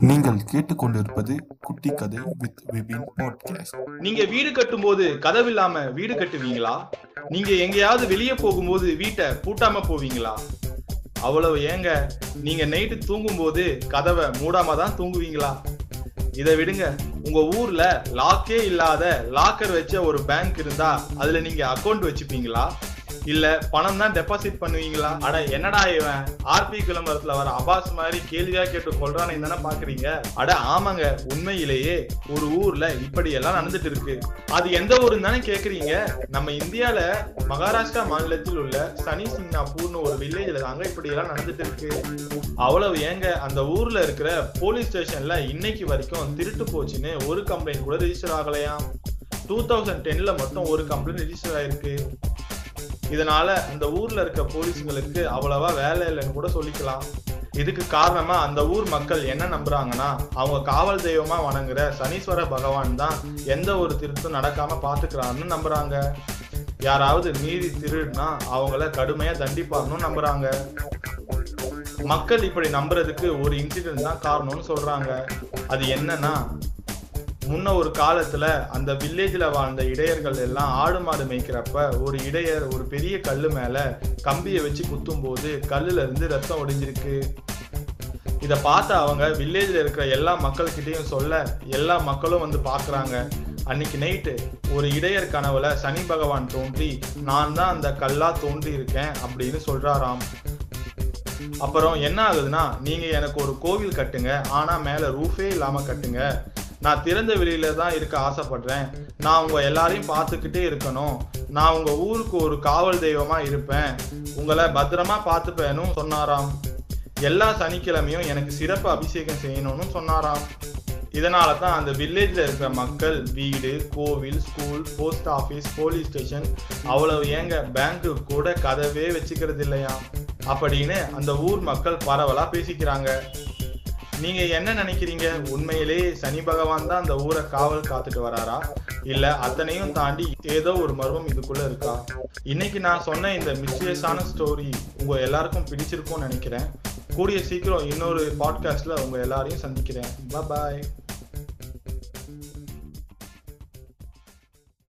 நீங்கள் கேட்டுக்கொண்டிருப்பது குட்டி கதை வித் விபின் பாட்காஸ்ட் நீங்க வீடு கட்டும்போது கதவு இல்லாம வீடு கட்டுவீங்களா? நீங்க எங்கேயாவது வெளியே போகும்போது வீட்டை பூட்டாம போவீங்களா? அவ்வளவு ஏங்க நீங்க நைட்டு தூங்கும்போது கதவை மூடாம தான் தூங்குவீங்களா? இதை விடுங்க உங்க ஊர்ல லாக்கே இல்லாத லாக்கர் வச்ச ஒரு பேங்க் இருந்தா அதுல நீங்க அக்கௌண்ட் வச்சுப்பீங்களா? இல்ல பணம் தான் டெபாசிட் பண்ணுவீங்களா? அட என்னடா இவன்? ஆர்பி விளம்பரத்துல வர அபாஸ் மாதிரி கேள்வியா கேட்டு கொள்றான்னு தானே பாக்குறீங்க? அட ஆமாங்க. உண்மையிலேயே ஒரு ஊர்ல இப்படி எல்லாம் நடந்துட்டு இருக்கு. அது எந்த ஊருன்னு தானே கேக்குறீங்க? நம்ம இந்தியால மகாராஷ்டிரா மாநிலத்தில் உள்ள சனி சிங்னாப்பூர்னு ஒரு வில்லேஜ்ல தாங்க இப்படி எல்லாம் நடந்துட்டு இருக்கு. அவ்வளவு ஏங்க அந்த ஊர்ல இருக்கிற போலீஸ் ஸ்டேஷன்ல இன்னைக்கு வரைக்கும் திருட்டு போச்சுன்னு ஒரு கம்ப்ளைண்ட் கூட ரிஜிஸ்டர் ஆகலையாம். டூ தௌசண்ட் டென்ல மட்டும் ஒரு கம்ப்ளைண்ட் ரிஜிஸ்டர் ஆயிருக்கு. இதனால அந்த ஊர்ல இருக்க போலீஸ்களுக்கு அவ்வளவா வேலை இல்லைன்னு கூட சொல்லிக்கலாம். இதுக்கு காரணமா அந்த ஊர் மக்கள் என்ன நம்புறாங்கன்னா அவங்க காவல் தெய்வமா வணங்குற சனீஸ்வர பகவான் தான் எந்த ஒரு திருத்தும் நடக்காம பாத்துக்கிறான்னு நம்புறாங்க. யாராவது மீறி திருடுனா அவங்கள கடுமையா தண்டிப்பாருன்னு நம்புறாங்க. மக்கள் இப்படி நம்புறதுக்கு ஒரு இன்சிடென்ட் தான் காரணம்னு சொல்றாங்க. அது என்னன்னா முன்ன ஒரு காலத்துல அந்த வில்லேஜ்ல வாழ்ந்த இடையர்கள் எல்லாம் ஆடு மாடு மேய்க்கிறப்ப ஒரு இடையர் ஒரு பெரிய கல்லு மேல கம்பியை வச்சு குத்தும் போது கல்லுல இருந்து ரத்தம் ஒடிஞ்சிருக்கு. இதை பார்த்த அவங்க வில்லேஜில் இருக்கிற எல்லா மக்கள்கிட்டையும் சொல்ல எல்லா மக்களும் வந்து பார்க்குறாங்க. அன்னைக்கு நைட்டு ஒரு இடையர் கனவுல சனி பகவான் தோன்றி நான் தான் அந்த கல்லா தோன்றி இருக்கேன் அப்படின்னு சொல்றாராம். அப்புறம் என்ன ஆகுதுன்னா நீங்க எனக்கு ஒரு கோவில் கட்டுங்க ஆனா மேல ரூஃபே இல்லாம கட்டுங்க. நான் திறந்த வெளியில தான் இருக்க ஆசைப்படுறேன். நான் உங்க எல்லாரையும் பார்த்துக்கிட்டே இருக்கணும். நான் உங்க ஊருக்கு ஒரு காவல் தெய்வமா இருப்பேன். உங்களை பத்திரமா பார்த்துப்பேனும் சொன்னாராம். எல்லா சனிக்கிழமையும் எனக்கு சிறப்பு அபிஷேகம் செய்யணும்னு சொன்னாராம். இதனால தான் அந்த வில்லேஜில் இருக்கிற மக்கள் வீடு கோவில் school post office police station அவ்வளவு ஏங்க பேங்க்கு கூட கதவே வச்சுக்கிறது இல்லையா அப்படின்னு அந்த ஊர் மக்கள் பரவலாக பேசிக்கிறாங்க. நீங்க என்ன நினைக்கிறீங்க? உண்மையிலே சனி பகவான் தான் அந்த ஊரை காவல் காத்துட்டு வராரா? இல்ல அத்தனையும் தாண்டி ஏதோ ஒரு மர்மம் இதுக்குள்ள இருக்கா? இன்னைக்கு நான் சொன்ன இந்த மிஸ்டியஸான ஸ்டோரி உங்க எல்லாருக்கும் பிடிச்சிருக்கும்னு நினைக்கிறேன். கூடிய சீக்கிரம் இன்னொரு பாட்காஸ்ட்ல உங்க எல்லாரையும் சந்திக்கிறேன். பாய்